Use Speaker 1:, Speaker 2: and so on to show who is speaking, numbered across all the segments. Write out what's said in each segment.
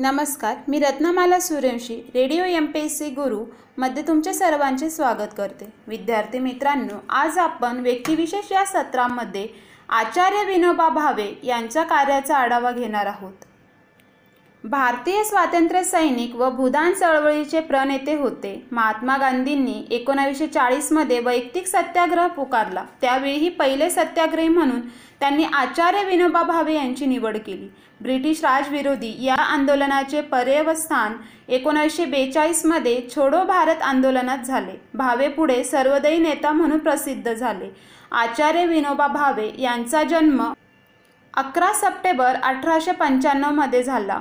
Speaker 1: नमस्कार मी Ratnamala Suryavanshi radio M P S C गुरूमध्ये तुमचे सर्वांचे स्वागत करते विद्यार्थी मित्रांनो आज आपण व्यक्तिविशेष या सत्रामध्ये आचार्य विनोबा भावे यांच्या कार्याचा आढावा घेणार आहोत भारतीय स्वातंत्र्य सैनिक व भूदान चळवळीचे प्रणेते होते महात्मा गांधींनी एकोणावीसशे चाळीसमध्ये वैयक्तिक सत्याग्रह पुकारला त्यावेळीही पहिले सत्याग्रही म्हणून त्यांनी आचार्य विनोबा भावे यांची निवड केली ब्रिटिश राजविरोधी या आंदोलनाचे पर्यवस्थान एकोणासशे बेचाळीसमध्ये छोडो भारत आंदोलनात झाले भावे पुढे सर्वदयी नेता म्हणून प्रसिद्ध झाले आचार्य विनोबा भावे यांचा जन्म अकरा सप्टेंबर अठराशे पंच्याण्णवमध्ये झाला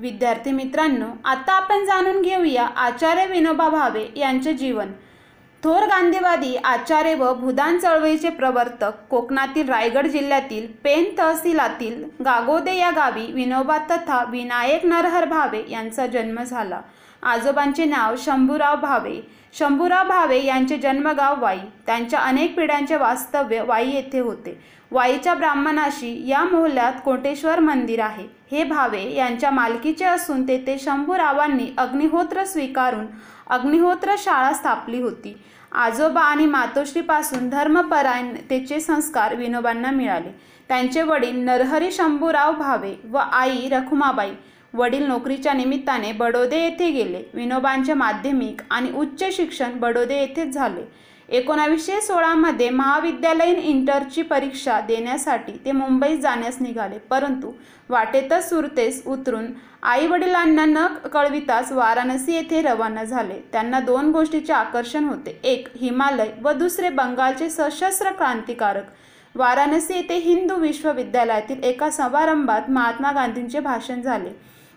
Speaker 1: विद्यार्थी मित्रांनो आता आपण जाणून घेऊया आचार्य विनोबा भावे यांचे जीवन थोर गांधीवादी आचार्य व भूदान चळवळीचे प्रवर्तक कोकणातील रायगड जिल्ह्यातील पेन तहसीलातील गागोदे या गावी विनोबा तथा विनायक नरहर भावे यांचा जन्म झाला आजोबांचे नाव शंभूराव भावे शंभूराव भावे यांचे जन्मगाव वाई त्यांच्या अनेक पिढ्यांचे वास्तव्य वाई येथे होते वाईच्या ब्राह्मणाशी या मोहल्यात कोटेश्वर मंदिर आहे हे भावे यांच्या मालकीचे असून तेथे शंभूरावांनी अग्निहोत्र स्वीकारून अग्निहोत्र शाळा स्थापली होती आजोबा आणि मातोश्रीपासून धर्मपरायणतेचे संस्कार विनोबांना मिळाले त्यांचे वडील नरहरी शंभूराव भावे व आई रखुमाबाई वडील नोकरीच्या निमित्ताने बडोदे येथे गेले विनोबांचे माध्यमिक आणि उच्च शिक्षण बडोदे येथेच झाले एकोणावीसशे सोळामध्ये महाविद्यालयीन इंटरची परीक्षा देण्यासाठी ते मुंबईत जाण्यास निघाले परंतु वाटेतच सुरतेस उतरून आईवडिलांना न कळविताच वाराणसी येथे रवाना झाले त्यांना दोन गोष्टीचे आकर्षण होते एक हिमालय व दुसरे बंगालचे सशस्त्र क्रांतिकारक वाराणसी येथे हिंदू विश्वविद्यालयातील एका समारंभात महात्मा गांधींचे भाषण झाले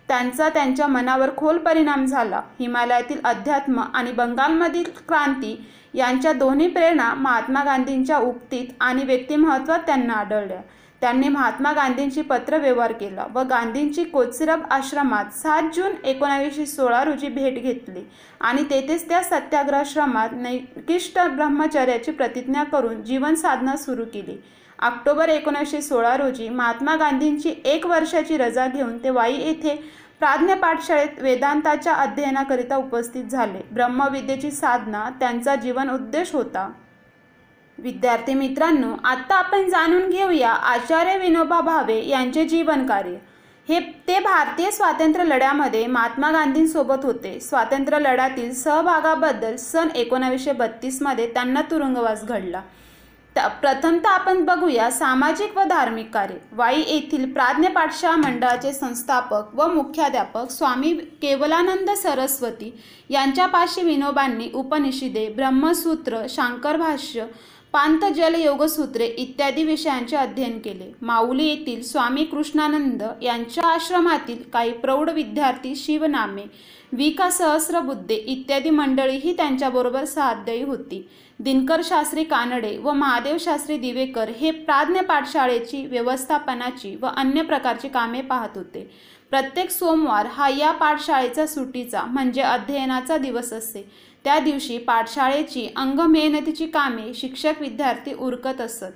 Speaker 1: त्यांचा त्यांच्या मनावर खोल परिणाम झाला हिमालयातील अध्यात्म आणि बंगालमधील क्रांती यांच्या दोन्ही प्रेरणा महात्मा गांधींच्या उक्तीत आणि व्यक्तिमहत्वात त्यांना आढळल्या त्यांनी महात्मा गांधींशी पत्रव्यवहार केला व गांधींची कोचिरब आश्रमात सात जून एकोणावीसशे सोळा रोजी भेट घेतली आणि तेथेच त्या सत्याग्रहाश्रमात नैकिष्ट ब्रह्मचर्याची प्रतिज्ञा करून जीवन साधना सुरू केली ऑक्टोबर एकोणीसशे सोळा रोजी महात्मा गांधींची एक वर्षाची रजा घेऊन ते वाई येथे प्राज्ञ पाठशाळेत वेदांताच्या अध्ययनाकरिता उपस्थित झाले ब्रह्मविद्येची साधना त्यांचा जीवन उद्देश होता विद्यार्थी मित्रांनो आत्ता आपण जाणून घेऊया आचार्य विनोबा भावे यांचे जीवन कार्य हे ते भारतीय स्वातंत्र्य लढ्यामध्ये महात्मा गांधींसोबत होते स्वातंत्र्य लढ्यातील सहभागाबद्दल सन एकोणावीसशे बत्तीसमध्ये त्यांना तुरुंगवास घडला प्रथमतः आपण बघूया सामाजिक व धार्मिक कार्य वाई येथील प्राज्ञ मंडळाचे संस्थापक व मुख्याध्यापक स्वामी केवलानंद सरस्वती यांच्या पाशी विनोबांनी उपनिषदे ब्रह्मसूत्र शांकर भाष्य पांतजल योगसूत्रे इत्यादी विषयांचे अध्ययन केले माऊली येथील स्वामी कृष्णानंद यांच्या आश्रमातील काही प्रौढ विद्यार्थी शिवनामे विका सहस्रबुद्धे इत्यादी मंडळीही त्यांच्याबरोबर साध्य होती दिनकर शास्त्री कानडे व महादेव शास्त्री दिवेकर हे प्राज्ञ पाठशाळेची व्यवस्थापनाची व अन्य प्रकारची कामे पाहत होते प्रत्येक सोमवार हा या पाठशाळेचा सुटीचा म्हणजे अध्ययनाचा दिवस असे त्या दिवशी पाठशाळेची मेहनतीची कामे शिक्षक विद्यार्थी उरकत असत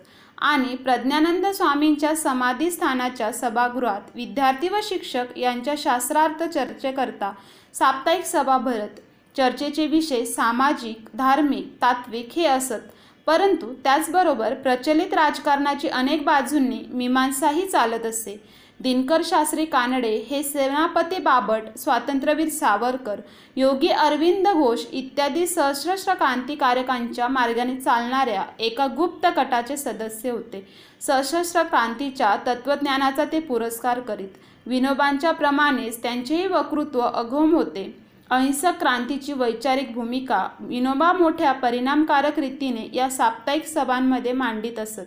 Speaker 1: आणि प्रज्ञानंद स्वामींच्या समाधी स्थानाच्या सभागृहात विद्यार्थी व शिक्षक यांच्या शास्त्रार्थ चर्चेकरता साप्ताहिक सभा भरत चर्चेचे विषय सामाजिक धार्मिक तात्विक हे असत परंतु त्याचबरोबर प्रचलित राजकारणाची अनेक बाजूंनी मीमांसाही चालत असे दिनकर शास्त्री कानडे हे सेनापती बाबट स्वातंत्र्यवीर सावरकर योगी अरविंद घोष इत्यादी सशस्त्र क्रांतिकारकांच्या मार्गाने चालणाऱ्या एका गुप्त गटाचे सदस्य होते सशस्त्र क्रांतीच्या तत्त्वज्ञानाचा ते पुरस्कार करीत विनोबांच्या प्रमाणेच त्यांचेही वक्तृत्व अघोम होते अहिंसक क्रांतीची वैचारिक भूमिका विनोबा मोठ्या परिणामकारक रीतीने या साप्ताहिक सभांमध्ये मांडित असत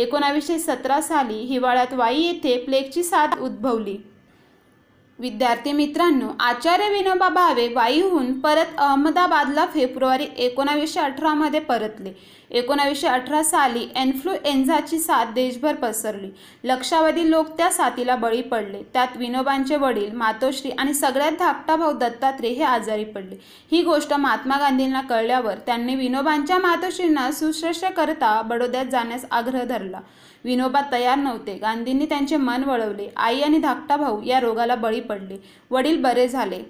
Speaker 1: एकोणावीसशे सतरा साली हिवाळ्यात वाई येथे प्लेगची साथ उद्भवली विद्यार्थी मित्रांनो आचार्य विनोबा भावे वाईहून परत अहमदाबादला फेब्रुवारी एकोणावीसशे अठरामध्ये परतले एकोणावीसशे अठरा साली एन्फ्लुएन्झाची साथ देशभर पसरली लक्षावधी लोक त्या साथीला बळी पडले त्यात विनोबांचे वडील मातोश्री आणि सगळ्यात धाकटा भाऊ दत्तात्रय हे आजारी पडले ही गोष्ट महात्मा गांधींना कळल्यावर त्यांनी विनोबांच्या मातोश्रींना सुश्रेष्ठ करता बडोद्यात जाण्यास आग्रह धरला विनोबा तयार नव्हते गांधींनी त्यांचे मन वळवले आई आणि धाकटा भाऊ या रोगाला बळी पडले वडील बरे झाले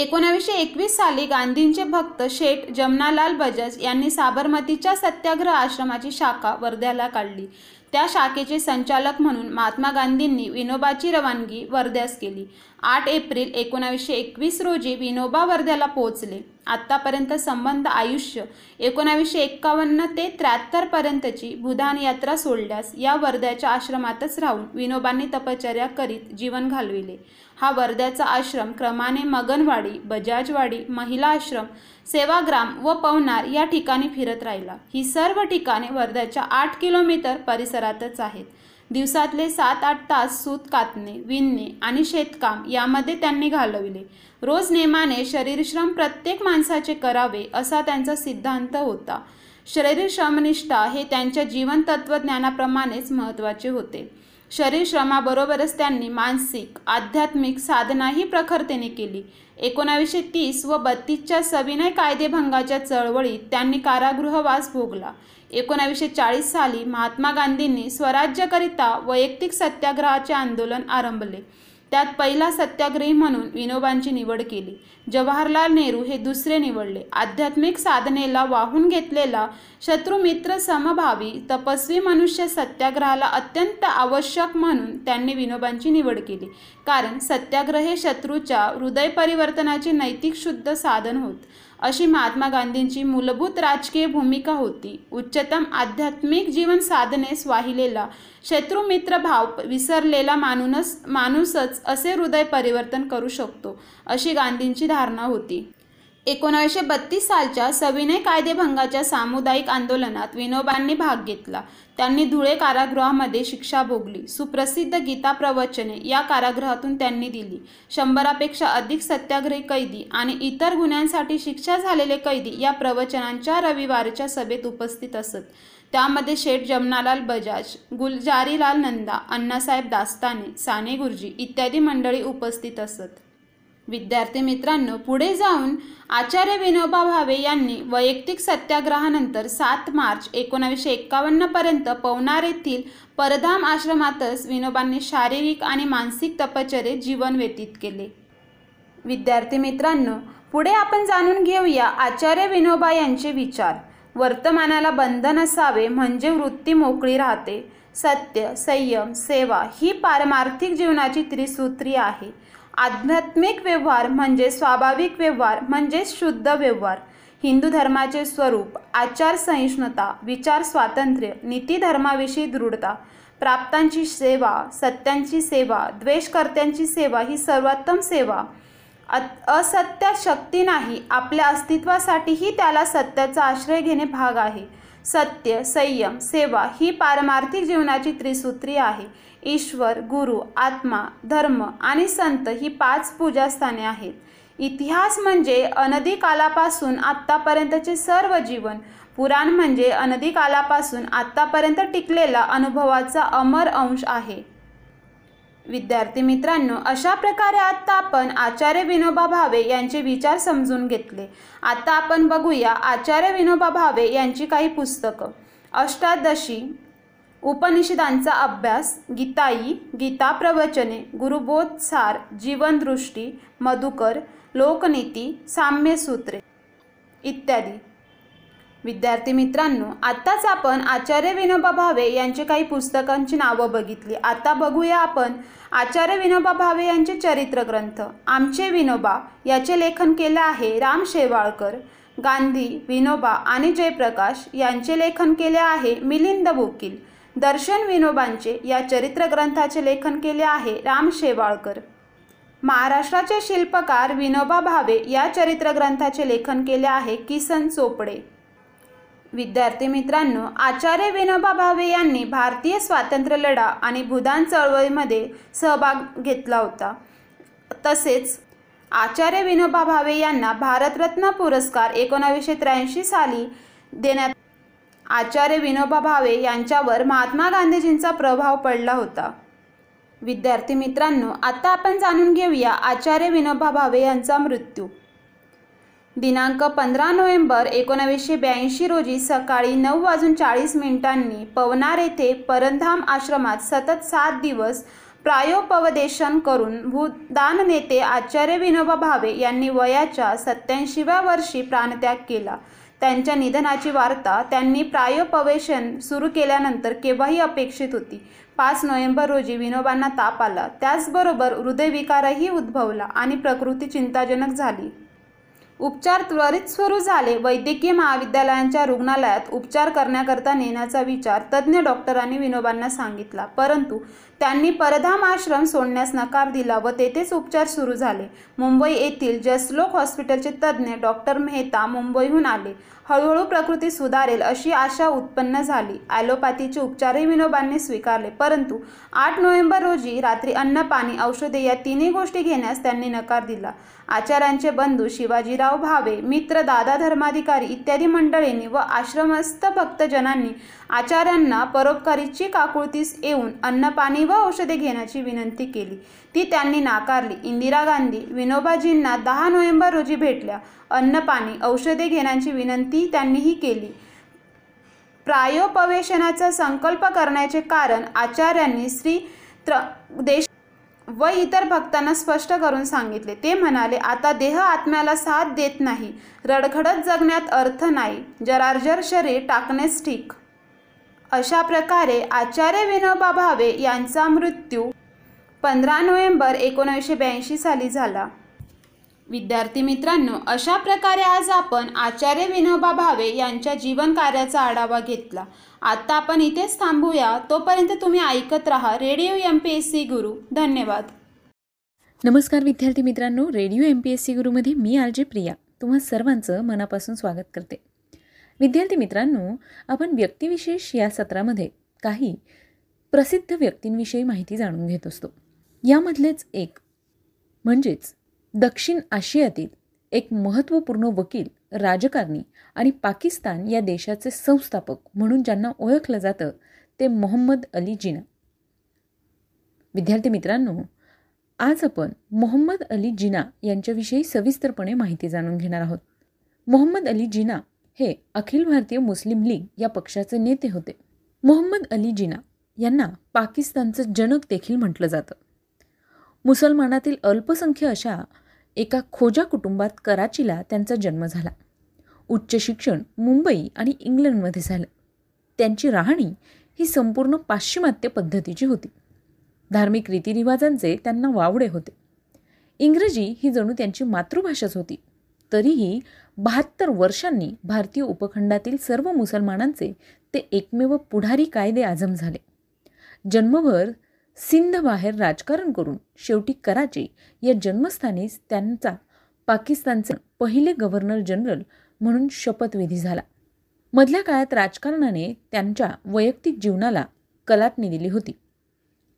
Speaker 1: एकोणावीसशे एकवीस साली गांधींचे भक्त शेठ जमनालाल बजाज यांनी साबरमतीच्या सत्याग्रह आश्रमाची शाखा वर्ध्याला काढली त्या शाखेचे संचालक म्हणून महात्मा गांधींनी विनोबाची रवानगी वर्ध्यास केली आठ एप्रिल एकोणावीसशे एकवीस रोजी विनोबा वर्ध्याला पोहोचले आत्तापर्यंत संबंध आयुष्य एकोणावीसशे एक्कावन्न ते त्र्याहत्तरपर्यंतची भूदान यात्रा सोडल्यास या वर्ध्याच्या आश्रमातच राहून विनोबांनी तपश्चर्या करीत जीवन घालविले हा वर्ध्याचा आश्रम क्रमाने मगनवाडी बजाजवाडी महिला आश्रम सेवाग्राम व पवनार या ठिकाणी फिरत राहिला ही सर्व ठिकाणे वर्ध्याच्या आठ किलोमीटर परिसरातच आहेत दिवसातले सात आठ तास सूत कातणे विणणे आणि शेतकाम यामध्ये त्यांनी घालविले रोज नेमाने शरीरश्रम प्रत्येक माणसाचे करावे असा त्यांचा सिद्धांत होता शरीरश्रमनिष्ठा हे त्यांच्या जीवन तत्वज्ञानाप्रमाणेच महत्त्वाचे होते शरीरश्रमाबरोबरच त्यांनी मानसिक आध्यात्मिक साधनाही प्रखरतेने केली एकोणावीसशे तीस व बत्तीसच्या सविनय कायदेभंगाच्या चळवळीत त्यांनी कारागृहवास भोगला एकोणावीसशे चाळीस साली महात्मा गांधींनी स्वराज्यकरिता वैयक्तिक सत्याग्रहाचे आंदोलन आरंभले त्यात पहिला सत्याग्रही म्हणून विनोबांची निवड केली जवाहरलाल नेहरू हे दुसरे निवडले आध्यात्मिक साधनेला वाहून घेतलेला शत्रुमित्र समभावी तपस्वी मनुष्य सत्याग्रहाला अत्यंत आवश्यक म्हणून त्यांनी विनोबांची निवड केली कारण सत्याग्रह हे शत्रूच्या हृदय परिवर्तनाचे नैतिक शुद्ध साधन होत अशी महात्मा गांधींची मूलभूत राजकीय भूमिका होती उच्चतम आध्यात्मिक जीवन साधनेस वाहिलेला शत्रुमित्र भाव विसरलेला माणूनच माणूसच असे हृदय परिवर्तन करू शकतो अशी गांधींची धारणा होती एकोणावीसशे बत्तीस सालच्या सविनय कायदेभंगाच्या सामुदायिक आंदोलनात विनोबांनी भाग घेतला त्यांनी धुळे कारागृहामध्ये शिक्षा भोगली सुप्रसिद्ध गीता प्रवचने या कारागृहातून त्यांनी दिली शंभरापेक्षा अधिक सत्याग्रही कैदी आणि इतर गुन्ह्यांसाठी शिक्षा झालेले कैदी या प्रवचनांच्या रविवारच्या सभेत उपस्थित असत त्यामध्ये शेठ जमनालाल बजाज गुलजारीलाल नंदा अण्णासाहेब दास्ताने साने गुरुजी इत्यादी मंडळी उपस्थित असत विद्यार्थी मित्रांनो पुढे जाऊन आचार्य विनोबा भावे यांनी वैयक्तिक सत्याग्रहानंतर सात मार्च एकोणावीसशे पर्यंत पवनार येथील परधाम आश्रमातच विनोबांनी शारीरिक आणि मानसिक तपश्चर्येत जीवन व्यतीत केले विद्यार्थी मित्रांनो पुढे आपण जाणून घेऊया आचार्य विनोबा यांचे विचार वर्तमानाला बंधन असावे म्हणजे वृत्ती मोकळी राहते सत्य संयम सेवा ही पारमार्थिक जीवनाची त्रिसूत्री आहे आध्यात्मिक व्यवहार म्हणजे स्वाभाविक व्यवहार म्हणजेच शुद्ध व्यवहार हिंदू धर्माचे स्वरूप सहिष्णुता विचार स्वातंत्र्य नीती धर्माविषयी दृढता प्राप्तांची सेवा सत्यांची सेवा द्वेषकर्त्यांची सेवा ही सर्वोत्तम सेवा असत्य शक्ती नाही आपल्या अस्तित्वासाठीही त्याला सत्याचा आश्रय घेणे भाग आहे सत्य संयम सेवा ही पारमार्थिक जीवनाची त्रिसूत्री आहे ईश्वर गुरु आत्मा धर्म आणि संत ही पाच पूजास्थाने आहेत इतिहास म्हणजे अनधिकालापासून कालापासून आत्तापर्यंतचे सर्व जीवन पुराण म्हणजे अनधिकालापासून कालापासून आत्तापर्यंत टिकलेला अनुभवाचा अमर अंश आहे विद्यार्थी मित्रांनो अशा प्रकारे आत्ता आपण आचार्य विनोबा भावे यांचे विचार समजून घेतले आता आपण बघूया आचार्य विनोबा भावे यांची काही पुस्तकं अष्टादशी उपनिषदांचा अभ्यास गीताई गीता प्रवचने गुरुबोधसार जीवनदृष्टी मधुकर लोकनीती साम्यसूत्रे इत्यादी विद्यार्थी मित्रांनो आत्ताच आपण आचार्य विनोबा भावे यांचे काही पुस्तकांची नावं बघितली आता बघूया आपण आचार्य विनोबा भावे यांचे चरित्र ग्रंथ आमचे विनोबा याचे लेखन केले आहे राम शेवाळकर गांधी विनोबा आणि जयप्रकाश यांचे लेखन केले आहे मिलिंद बोकील दर्शन विनोबांचे या चरित्रग्रंथाचे लेखन केले आहे राम शेवाळकर महाराष्ट्राचे शिल्पकार विनोबा भावे या चरित्रग्रंथाचे लेखन केले आहे किसन चोपडे विद्यार्थी मित्रांनो आचार्य विनोबा भावे यांनी भारतीय स्वातंत्र्य लढा आणि भूदान चळवळीमध्ये सहभाग घेतला होता तसेच आचार्य विनोबा भावे यांना भारतरत्न पुरस्कार एकोणावीसशे त्र्याऐंशी साली देण्यात आचार्य विनोबा भावे यांच्यावर महात्मा गांधीजींचा प्रभाव पडला होता विद्यार्थी मित्रांनो आता आपण जाणून घेऊया आचार्य विनोबा भावे यांचा मृत्यू दिनांक पंधरा नोव्हेंबर एकोणावीसशे ब्याऐंशी रोजी सकाळी नऊ वाजून चाळीस मिनिटांनी पवनार येथे परंधाम आश्रमात सतत सात दिवस प्रायोपवदेशन करून भूदान नेते आचार्य विनोबा भावे यांनी वयाच्या सत्याऐंशीव्या वर्षी प्राणत्याग केला त्यांच्या निधनाची वार्ता त्यांनी प्रायोपवेशन सुरू केल्यानंतर केव्हाही अपेक्षित होती पाच नोव्हेंबर रोजी विनोबांना ताप आला त्याचबरोबर हृदयविकारही उद्भवला आणि प्रकृती चिंताजनक झाली उपचार त्वरित सुरू झाले वैद्यकीय महाविद्यालयांच्या रुग्णालयात उपचार करण्याकरता नेण्याचा विचार तज्ज्ञ डॉक्टरांनी विनोबांना सांगितला परंतु त्यांनी परधाम आश्रम सोडण्यास नकार दिला व तेथेच उपचार सुरू झाले मुंबई येथील जसलोक हॉस्पिटलचे तज्ज्ञ डॉक्टर मेहता मुंबईहून आले हळूहळू प्रकृती सुधारेल अशी आशा उत्पन्न झाली ॲलोपॅथीचे उपचारही विनोबांनी स्वीकारले परंतु आठ नोव्हेंबर रोजी रात्री अन्न पाणी औषधे या तिन्ही गोष्टी घेण्यास त्यांनी नकार दिला आचार्यांचे बंधू शिवाजीराव भावे मित्र दादा धर्माधिकारी इत्यादी मंडळींनी व आश्रमस्थ भक्तजनांनी आचार्यांना परोपकारीची काकुळतीस येऊन अन्नपाणी व औषधे घेण्याची विनंती केली ती त्यांनी नाकारली इंदिरा गांधी विनोबाजींना दहा नोव्हेंबर रोजी भेटल्या अन्नपाणी औषधे घेण्याची विनंती त्यांनीही केली प्रायोपवेशनाचा संकल्प करण्याचे कारण आचार्यांनी श्री त्र देश व इतर भक्तांना स्पष्ट करून सांगितले ते म्हणाले आता देह आत्म्याला साथ देत नाही रडखडत जगण्यात अर्थ नाही जरार्जर शरीर टाकणेच ठीक अशा प्रकारे आचार्य विनोबा भावे यांचा मृत्यू पंधरा नोव्हेंबर एकोणीसशे ब्याऐंशी साली झाला विद्यार्थी मित्रांनो अशा प्रकारे आज आपण आचार्य विनोबा भावे यांच्या जीवन कार्याचा आढावा घेतला आत्ता आपण इथेच थांबूया तोपर्यंत तुम्ही ऐकत राहा radio M P S C Guru धन्यवाद नमस्कार विद्यार्थी मित्रांनो radio M P S C गुरुमध्ये मी आर जे प्रिया तुम्हा सर्वांचं मनापासून स्वागत करते विद्यार्थी मित्रांनो आपण व्यक्तिविशेष या सत्रामध्ये काही प्रसिद्ध व्यक्तींविषयी माहिती जाणून घेत असतो यामधलेच एक म्हणजेच दक्षिण आशियातील एक महत्त्वपूर्ण वकील राजकारणी आणि पाकिस्तान या देशाचे संस्थापक म्हणून ज्यांना ओळखलं जातं ते मोहम्मद अली जिना विद्यार्थी मित्रांनो आज आपण मोहम्मद अली जिना यांच्याविषयी सविस्तरपणे माहिती जाणून घेणार आहोत मोहम्मद अली जिना हे अखिल भारतीय मुस्लिम लीग या पक्षाचे नेते होते मोहम्मद अली जिना यांना पाकिस्तानचं जनक देखील म्हटलं जातं मुसलमानातील अल्पसंख्य अशा एका खोजा कुटुंबात कराचीला त्यांचा जन्म झाला उच्च शिक्षण मुंबई आणि इंग्लंडमध्ये झालं त्यांची राहणी ही संपूर्ण पाश्चिमात्य पद्धतीची होती धार्मिक रीतिरिवाजांचे त्यांना वावडे होते इंग्रजी ही जणू त्यांची मातृभाषाच होती तरीही बहात्तर वर्षांनी भारतीय उपखंडातील सर्व मुसलमानांचे ते एकमेव पुढारी कायदे आजम झाले जन्मभर सिंधबाहेर राजकारण करून शेवटी कराची या जन्मस्थानीच त्यांचा पाकिस्तानचे पहिले गव्हर्नर जनरल म्हणून शपथविधी झाला मधल्या काळात राजकारणाने त्यांच्या वैयक्तिक जीवनाला कलाटणी दिली होती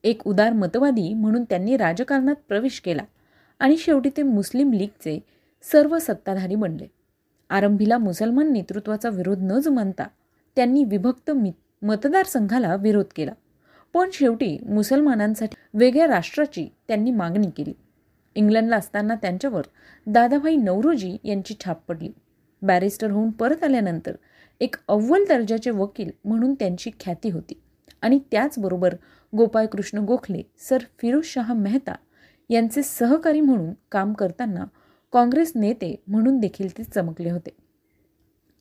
Speaker 1: एक उदार मतवादी म्हणून त्यांनी राजकारणात प्रवेश केला आणि शेवटी ते मुस्लिम लीगचे सर्व सत्ताधारी बनले आरंभीला मुसलमान नेतृत्वाचा विरोध न जुमानता त्यांनी विभक्त मि मतदारसंघाला विरोध केला पण शेवटी मुसलमानांसाठी वेगळ्या राष्ट्राची त्यांनी मागणी केली इंग्लंडला असताना त्यांच्यावर दादाभाई नवरोजी यांची छाप पडली बॅरिस्टर होऊन परत आल्यानंतर एक अव्वल दर्जाचे वकील म्हणून त्यांची ख्याती होती आणि त्याचबरोबर गोपाळकृष्ण गोखले सर फिरोज शहा मेहता यांचे सहकारी म्हणून काम करताना काँग्रेस नेते म्हणून देखील ते चमकले होते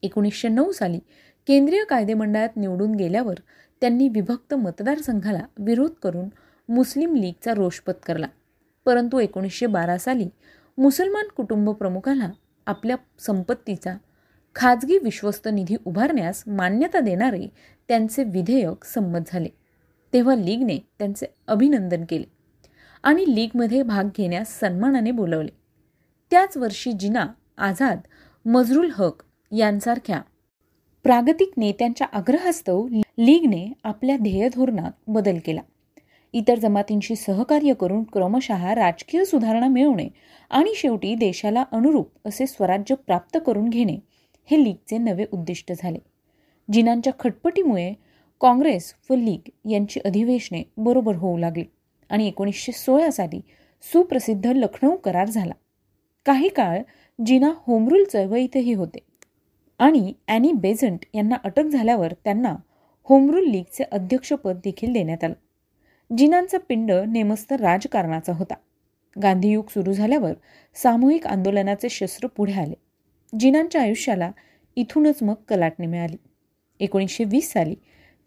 Speaker 1: एकोणीसशे नऊ साली केंद्रीय कायदेमंडळात निवडून गेल्यावर त्यांनी विभक्त मतदारसंघाला विरोध करून मुस्लिम लीगचा रोष पत्करला परंतु एकोणीसशे बारा साली मुसलमान कुटुंब प्रमुखाला आपल्या संपत्तीचा खाजगी विश्वस्त निधी उभारण्यास मान्यता देणारे त्यांचे विधेयक संमत झाले तेव्हा लीगने त्यांचे अभिनंदन केले आणि लीगमध्ये भाग घेण्यास सन्मानाने बोलवले त्याच वर्षी जिना आझाद मजरुल हक यांसारख्या प्रागतिक नेत्यांच्या आग्रहास्तव लीगने आपल्या ध्येय धोरणात बदल केला इतर जमातींशी सहकार्य करून क्रमशः राजकीय सुधारणा मिळवणे आणि शेवटी देशाला अनुरूप असे स्वराज्य प्राप्त करून घेणे हे लीगचे नवे उद्दिष्ट झाले जिनांच्या खटपटीमुळे काँग्रेस व लीग यांची अधिवेशने बरोबर होऊ लागली आणि एकोणीसशे सोळा साली सुप्रसिद्ध लखनऊ करार झाला काही काळ जिना होमरूल चळवळीतही होते आणि ॲनी बेझंट यांना अटक झाल्यावर त्यांना होमरूल लीगचे अध्यक्षपद देखील देण्यात आलं जिनांचा पिंड नेमस्त राजकारणाचा होता गांधीयुग सुरू झाल्यावर सामूहिक आंदोलनाचे शस्त्र पुढे आले जिनांच्या आयुष्याला इथूनच मग कलाटणी मिळाली एकोणीसशे वीस साली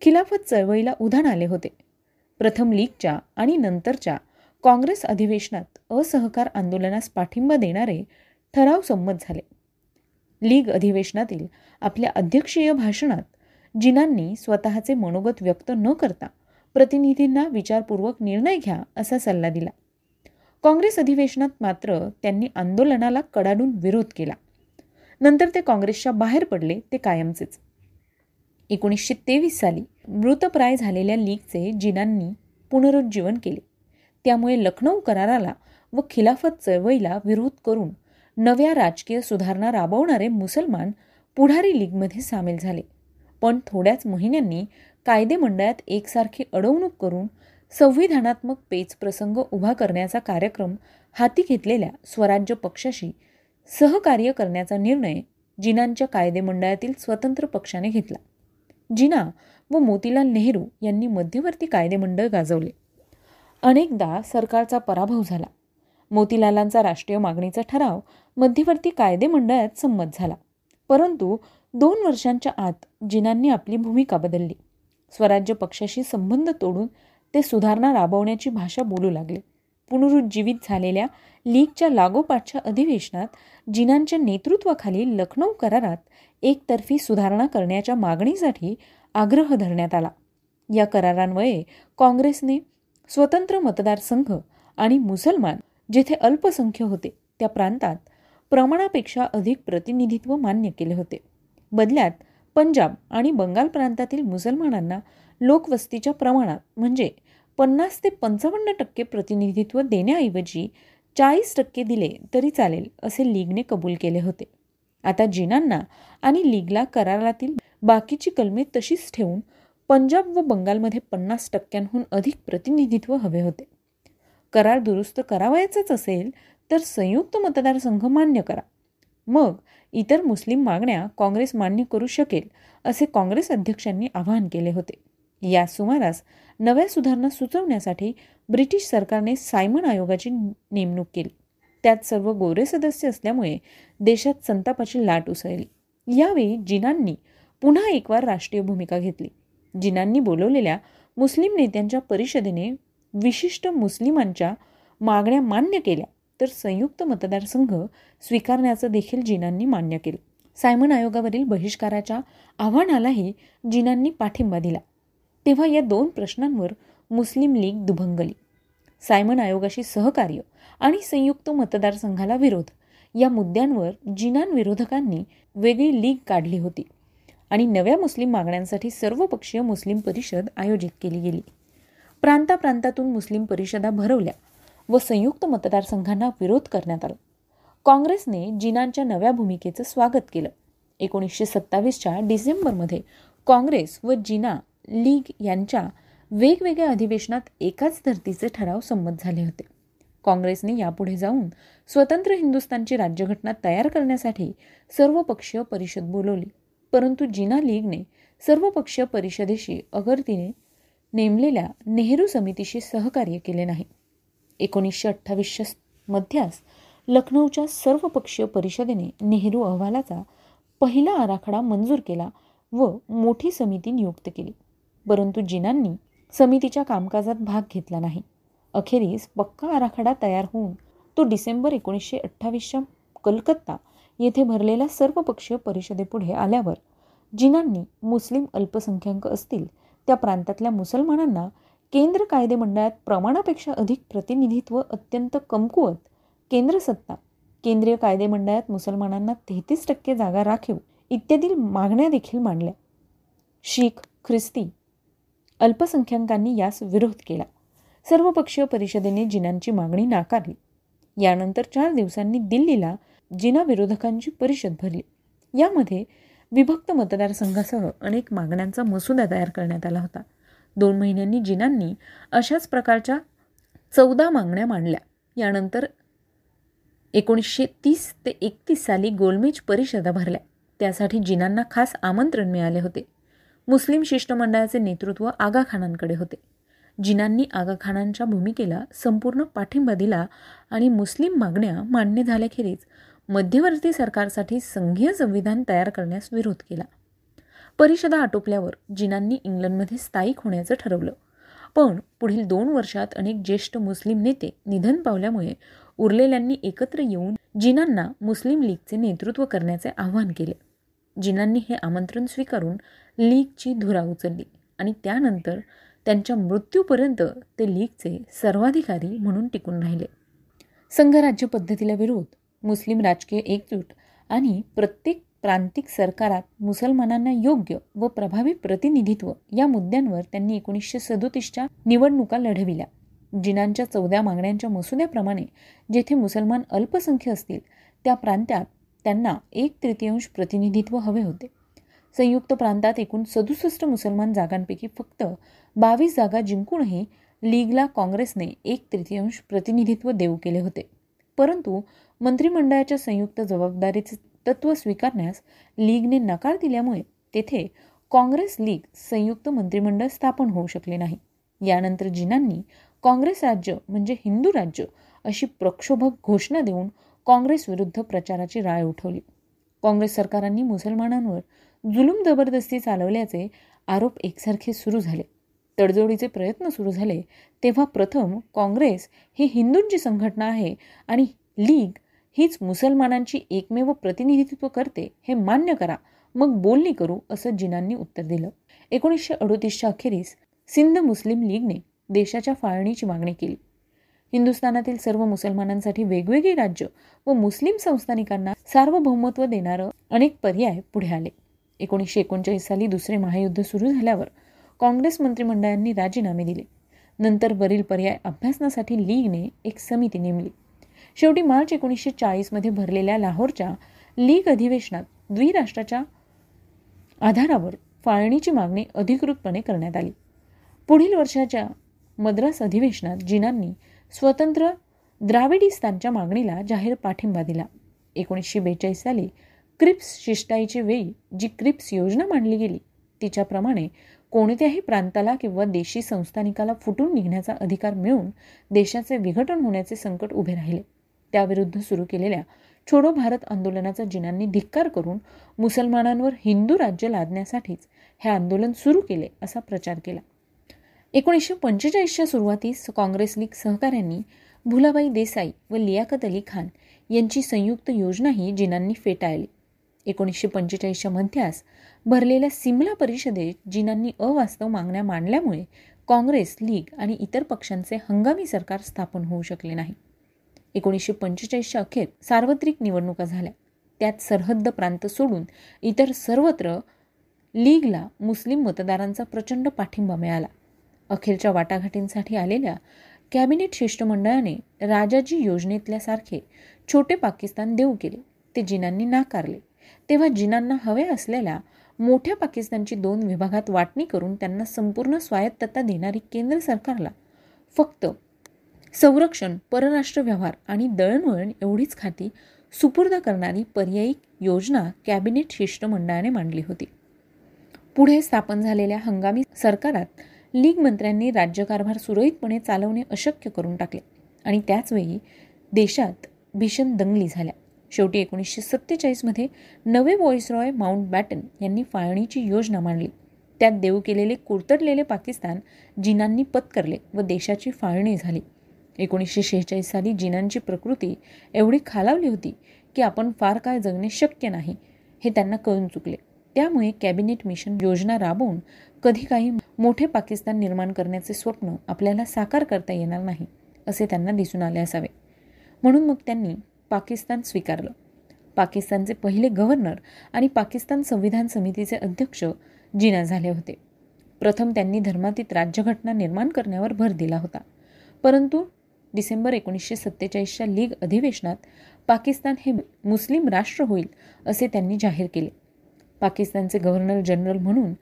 Speaker 1: खिलाफत चळवळीला उधाण आले होते प्रथम लीगच्या आणि नंतरच्या काँग्रेस अधिवेशनात असहकार आंदोलनास पाठिंबा देणारे ठराव संमत झाले लीग अधिवेशनातील आपल्या अध्यक्षीय भाषणात जिनांनी स्वतःचे मनोगत व्यक्त न करता प्रतिनिधींना विचारपूर्वक निर्णय घ्या असा सल्ला दिला काँग्रेस अधिवेशनात मात्र त्यांनी आंदोलनाला कडाडून विरोध केला नंतर ते काँग्रेसच्या बाहेर पडले ते कायमचेच एकोणीसशे तेवीस साली मृतप्राय झालेल्या लीगचे जिनांनी पुनरुज्जीवन केले त्यामुळे लखनौ कराराला व खिलाफत चळवळीला विरोध करून नव्या राजकीय सुधारणा राबवणारे मुसलमान पुढारी लीगमध्ये सामील झाले पण थोड्याच महिन्यांनी कायदेमंडळात एकसारखी अडवणूक करून संविधानात्मक पेचप्रसंग उभा करण्याचा कार्यक्रम हाती घेतलेल्या स्वराज्य पक्षाशी सहकार्य करण्याचा निर्णय जिनांच्या कायदेमंडळातील स्वतंत्र पक्षाने घेतला जिना व मोतीलाल नेहरू यांनी मध्यवर्ती कायदेमंडळ गाजवले अनेकदा सरकारचा पराभव झाला मोतीलालांचा राष्ट्रीय मागणीचा ठराव मध्यवर्ती कायदे मंडळात संमत झाला परंतु दोन वर्षांच्या आत जिनांनी आपली भूमिका बदलली स्वराज्य पक्षाशी संबंध तोडून ते सुधारणा राबवण्याची भाषा बोलू लागले पुनरुज्जीवित झालेल्या लीगच्या लागोपाठच्या अधिवेशनात जिनांच्या नेतृत्वाखाली लखनौ करारात एकतर्फी सुधारणा करण्याच्या मागणीसाठी आग्रह धरण्यात आला या करारान्वये काँग्रेसने स्वतंत्र मतदारसंघ आणि मुसलमान जेथे अल्पसंख्य होते त्या प्रांतात प्रमाणापेक्षा अधिक प्रतिनिधित्व मान्य केले होते बदल्यात पंजाब आणि बंगाल प्रांतातील मुसलमानांना लोकवस्तीच्या प्रमाणात म्हणजे पन्नास ते पंचावन्न टक्के प्रतिनिधित्व देण्याऐवजी चाळीस टक्के दिले तरी चालेल असे लीगने कबूल केले होते आता जिनांना आणि लीगला करारातील बाकीची कलमे तशीच ठेवून पंजाब व बंगालमध्ये पन्नास टक्क्यांहून अधिक प्रतिनिधित्व हवे होते करार दुरुस्त करावायचाच असेल तर संयुक्त मतदारसंघ मान्य करा मग इतर मुस्लिम मागण्या काँग्रेस मान्य करू शकेल असे काँग्रेस अध्यक्षांनी आवाहन केले होते या सुमारास नव्या सुधारणा सुचवण्यासाठी ब्रिटिश सरकारने सायमन आयोगाची नेमणूक केली त्यात सर्व गोरे सदस्य असल्यामुळे देशात संतापाची लाट उसळली यावेळी जिनांनी पुन्हा एकवार राष्ट्रीय भूमिका घेतली जिनांनी बोलवलेल्या मुस्लिम नेत्यांच्या परिषदेने विशिष्ट मुस्लिमांच्या मागण्या मान्य केल्या तर संयुक्त मतदारसंघ स्वीकारण्याचं देखील जिनांनी मान्य केलं सायमन आयोगावरील बहिष्काराच्या आव्हानालाही जिनांनी पाठिंबा दिला तेव्हा या दोन प्रश्नांवर मुस्लिम लीग दुभंगली सायमन आयोगाशी सहकार्य आणि संयुक्त मतदारसंघाला विरोध या मुद्द्यांवर जिनान विरोधकांनी वेगळी लीग काढली होती आणि नव्या मुस्लिम मागण्यांसाठी सर्वपक्षीय मुस्लिम परिषद आयोजित केली गेली प्रांताप्रांतातून मुस्लिम परिषदा भरवल्या व संयुक्त मतदारसंघांना विरोध करण्यात आला काँग्रेसने जिनांच्या नव्या भूमिकेचं स्वागत केलं एकोणीसशे सत्तावीसच्या डिसेंबरमध्ये काँग्रेस व जिना लीग यांच्या वेगवेगळ्या अधिवेशनात एकाच धर्तीचे ठराव संमत झाले होते काँग्रेसने यापुढे जाऊन स्वतंत्र हिंदुस्थानची राज्यघटना तयार करण्यासाठी सर्वपक्षीय परिषद बोलवली परंतु जिना लीगने सर्व परिषदेशी अगरतीने नेमलेल्या नेहरू समितीशी सहकार्य केले नाही एकोणीसशे अठ्ठावीसच्या मध्यास लखनौच्या सर्व परिषदेने नेहरू अहवालाचा पहिला आराखडा मंजूर केला व मोठी समिती नियुक्त केली परंतु जिनांनी समितीच्या कामकाजात भाग घेतला नाही अखेरीस पक्का आराखडा तयार होऊन तो डिसेंबर एकोणीसशे अठ्ठावीसच्या कलकत्ता येथे भरलेल्या सर्वपक्षीय पक्षीय परिषदेपुढे आल्यावर जिनांनी मुस्लिम अल्पसंख्याक असतील त्या प्रांतातल्या मुसलमानांना केंद्र कायदेमंडळात प्रमाणापेक्षा अधिक प्रतिनिधित्व अत्यंत कमकुवत केंद्र सत्ता केंद्रीय कायदेमंडळात मुसलमानांना तेहतीस टक्के जागा राखीव इत्यादी मागण्या देखील मांडल्या शीख ख्रिस्ती अल्पसंख्याकांनी यास विरोध केला सर्वपक्षीय परिषदेने जिनांची मागणी नाकारली यानंतर चार दिवसांनी दिल्लीला जिना विरोधकांची परिषद भरली यामध्ये विभक्त मतदारसंघासह अनेक मागण्यांचा मसुदा तयार करण्यात आला होता दोन महिन्यांनी जिनांनी अशाच प्रकारच्या चौदा मागण्या मांडल्या यानंतर एकोणीसशे तीस ते एकतीस साली गोलमेज परिषदा भरल्या त्यासाठी जिनांना खास आमंत्रण मिळाले होते मुस्लिम शिष्टमंडळाचे नेतृत्व आगा होते जिनांनी आगा खानांच्या भूमिकेला संपूर्ण पाठिंबा दिला आणि मुस्लिम मागण्या मान्य झाल्याखेरीज मध्यवर्ती सरकारसाठी संघीय संविधान तयार करण्यास विरोध केला परिषदा आटोपल्यावर जिनांनी इंग्लंडमध्ये स्थायिक होण्याचं ठरवलं पण पुढील दोन वर्षात अनेक ज्येष्ठ मुस्लिम नेते निधन पावल्यामुळे उरलेल्यांनी एकत्र येऊन जिनांना मुस्लिम लीगचे नेतृत्व करण्याचे आवाहन केले जिनांनी हे आमंत्रण स्वीकारून लीगची धुरा उचलली आणि त्यानंतर त्यांच्या मृत्यूपर्यंत ते लीगचे सर्वाधिकारी म्हणून टिकून राहिले संघराज्य पद्धतीला विरोध मुस्लिम राजकीय एकजूट आणि प्रत्येक प्रांतिक सरकारात मुसलमानांना योग्य व प्रभावी प्रतिनिधित्व या मुद्द्यांवर त्यांनी एकोणीसशे सदोतीसच्या निवडणुका लढविल्या जिनांच्या चौदा मागण्यांच्या मसुद्याप्रमाणे जेथे मुसलमान अल्पसंख्य असतील त्या प्रांतात त्यांना एक तृतीयांश प्रतिनिधित्व हवे होते संयुक्त प्रांतात एकूण सदुसष्ट मुसलमान जागांपैकी फक्त बावीस जागा जिंकूनही लीगला काँग्रेसने एक तृतीयांश प्रतिनिधित्व देऊ केले होते परंतु मंत्रिमंडळाच्या संयुक्त जबाबदारीचे तत्त्व स्वीकारण्यास लीगने नकार दिल्यामुळे तेथे काँग्रेस लीग संयुक्त मंत्रिमंडळ स्थापन होऊ शकले नाही यानंतर जिनांनी काँग्रेस राज्य म्हणजे हिंदू राज्य अशी प्रक्षोभक घोषणा देऊन काँग्रेस विरुद्ध प्रचाराची राय उठवली काँग्रेस सरकारांनी मुसलमानांवर जुलूम जबरदस्ती चालवल्याचे आरोप एकसारखे सुरू झाले तडजोडीचे प्रयत्न सुरू झाले तेव्हा प्रथम काँग्रेस ही हिंदूंची संघटना आहे आणि लीग हीच मुसलमानांची एकमेव प्रतिनिधित्व करते हे मान्य करा मग बोलणी करू असं जिनांनी उत्तर दिलं एकोणीसशे अडोतीसच्या अखेरीस सिंध मुस्लिम लीगने देशाच्या फाळणीची मागणी केली हिंदुस्थानातील सर्व मुसलमानांसाठी वेगवेगळी राज्य व मुस्लिम संस्थानिकांना सार्वभौमत्व देणारं अनेक पर्याय पुढे आले एकोणीसशे एकोणचाळीस साली दुसरे महायुद्ध सुरू झाल्यावर काँग्रेस मंत्रिमंडळांनी राजीनामे दिले नंतर वरील पर्याय अभ्यासनासाठी लीगने एक समिती नेमली शेवटी मार्च एकोणीसशे चाळीसमध्ये भरलेल्या लाहोरच्या लीग अधिवेशनात द्विराष्ट्राच्या आधारावर फाळणीची मागणी अधिकृतपणे करण्यात आली पुढील वर्षाच्या मद्रास अधिवेशनात जिनांनी स्वतंत्र द्राविडिस्तानच्या मागणीला जाहीर पाठिंबा दिला एकोणीसशे बेचाळीस साली क्रिप्स शिष्टाईची वेळी जी क्रिप्स योजना मांडली गेली तिच्याप्रमाणे कोणत्याही प्रांताला किंवा देशी संस्थानिकाला फुटून निघण्याचा अधिकार मिळून देशाचे विघटन होण्याचे संकट उभे राहिले त्याविरुद्ध सुरू केलेल्या छोडो भारत आंदोलनाचा जिनांनी धिक्कार करून मुसलमानांवर हिंदू राज्य लादण्यासाठीच हे आंदोलन सुरू केले असा प्रचार केला एकोणीसशे पंचेचाळीसच्या सुरुवातीस काँग्रेस लीग सहकाऱ्यांनी भुलाबाई देसाई व लियाकत अली खान यांची संयुक्त योजनाही जिनांनी फेटाळली एकोणीसशे पंचेचाळीसच्या मध्यास भरलेल्या सिमला परिषदेत जिनांनी अवास्तव मागण्या मांडल्यामुळे काँग्रेस लीग आणि इतर पक्षांचे हंगामी सरकार स्थापन होऊ शकले नाही एकोणीसशे पंचेचाळीसच्या अखेर सार्वत्रिक निवडणुका झाल्या त्यात सरहद्द प्रांत सोडून इतर सर्वत्र लीगला मुस्लिम मतदारांचा प्रचंड पाठिंबा मिळाला अखेरच्या वाटाघाटींसाठी आलेल्या कॅबिनेट शिष्टमंडळाने राजाजी योजनेतल्यासारखे छोटे पाकिस्तान देऊ केले ते जिनांनी नाकारले तेव्हा जिनांना हवे असलेल्या मोठ्या पाकिस्तानची दोन विभागात वाटणी करून त्यांना संपूर्ण स्वायत्तता देणारी केंद्र सरकारला फक्त संरक्षण परराष्ट्र व्यवहार आणि दळणवळण एवढीच खाती सुपूर्द करणारी पर्यायी योजना कॅबिनेट शिष्टमंडळाने मांडली होती पुढे स्थापन झालेल्या हंगामी सरकारात लीग मंत्र्यांनी राज्यकारभार सुरळीतपणे चालवणे अशक्य करून टाकले आणि त्याचवेळी देशात भीषण दंगली झाल्या शेवटी एकोणीसशे सत्तेचाळीसमध्ये नवे व्हॉइसरॉय माउंट बॅटन यांनी फाळणीची योजना मांडली त्यात देऊ केलेले कुरतडलेले पाकिस्तान जिनांनी पत्करले व देशाची फाळणी झाली एकोणीसशे शेहेचाळीस साली जिनांची प्रकृती एवढी खालावली होती की आपण फार काय जगणे शक्य नाही हे त्यांना कळून चुकले त्यामुळे कॅबिनेट मिशन योजना राबवून कधी काही मोठे पाकिस्तान निर्माण करण्याचे स्वप्न आपल्याला साकार करता येणार नाही असे त्यांना दिसून आले असावे म्हणून मग त्यांनी पाकिस्तान स्वीकारलं पाकिस्तानचे पहिले गव्हर्नर आणि पाकिस्तान संविधान समितीचे अध्यक्ष जिना झाले होते प्रथम त्यांनी धर्मातीत राज्यघटना निर्माण करण्यावर भर दिला होता परंतु डिसेंबर एकोणीसशे सत्तेचाळीसच्या लीग अधिवेशनात पाकिस्तान हे मुस्लिम राष्ट्र होईल असे त्यांनी जाहीर केले पाकिस्तानचे गव्हर्नर जनरल म्हणून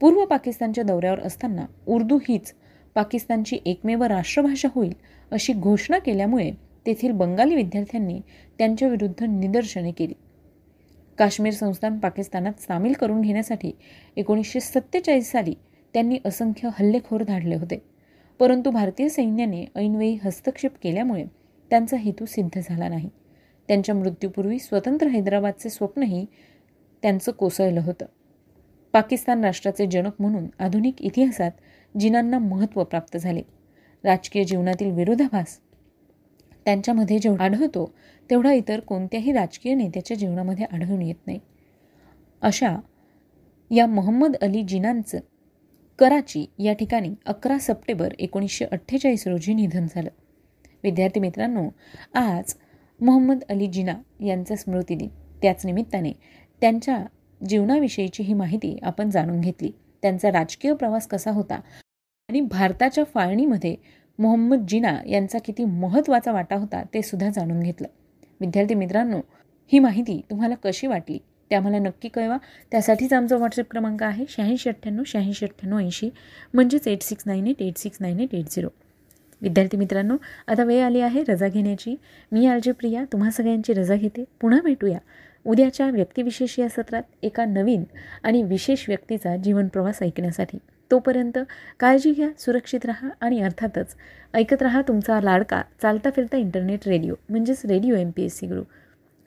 Speaker 1: पूर्व पाकिस्तानच्या दौऱ्यावर असताना उर्दू हीच पाकिस्तानची एकमेव राष्ट्रभाषा होईल अशी घोषणा केल्यामुळे तेथील बंगाली विद्यार्थ्यांनी त्यांच्याविरुद्ध निदर्शने केली काश्मीर संस्थान पाकिस्तानात सामील करून घेण्यासाठी एकोणीसशे सत्तेचाळीस साली त्यांनी असंख्य हल्लेखोर धाडले होते परंतु भारतीय सैन्याने ऐनवेळी हस्तक्षेप केल्यामुळे त्यांचा हेतू सिद्ध झाला नाही त्यांच्या मृत्यूपूर्वी स्वतंत्र हैदराबादचे स्वप्नही त्यांचं कोसळलं होतं पाकिस्तान राष्ट्राचे जनक म्हणून आधुनिक इतिहासात जिनांना महत्त्व प्राप्त झाले राजकीय जीवनातील विरोधाभास त्यांच्यामध्ये जेवढा आढळतो तेवढा इतर कोणत्याही राजकीय नेत्याच्या जीवनामध्ये आढळून येत नाही अशा या मोहम्मद अली जिनांचं कराची या ठिकाणी अकरा सप्टेंबर एकोणीसशे अठ्ठेचाळीस रोजी निधन झालं विद्यार्थी मित्रांनो आज मोहम्मद अली जिना यांचा स्मृती दिन त्याच निमित्ताने त्यांच्या जीवनाविषयीची ही माहिती आपण जाणून घेतली त्यांचा राजकीय प्रवास कसा होता आणि भारताच्या फाळणीमध्ये मोहम्मद जिना यांचा किती महत्त्वाचा वाटा होता ते सुद्धा जाणून घेतलं विद्यार्थी मित्रांनो ही माहिती तुम्हाला कशी वाटली ते आम्हाला नक्की कळवा त्यासाठीच आमचा व्हॉट्सअप क्रमांक आहे शहाऐंशी अठ्ठ्याण्णव शहाऐंशी अठ्ठ्याण्णव ऐंशी म्हणजेच eight six nine eight eight six nine eight eight zero विद्यार्थी मित्रांनो आता वेळ आली आहे रजा घेण्याची मी आरजे प्रिया तुम्हा सगळ्यांची रजा घेते पुन्हा भेटूया उद्याच्या व्यक्तिविशेष या सत्रात एका नवीन आणि विशेष व्यक्तीचा जीवनप्रवास ऐकण्यासाठी तोपर्यंत काळजी घ्या सुरक्षित राहा आणि अर्थातच ऐकत राहा तुमचा लाडका चालता फिरता इंटरनेट रेडिओ म्हणजेच radio M P S C गुरु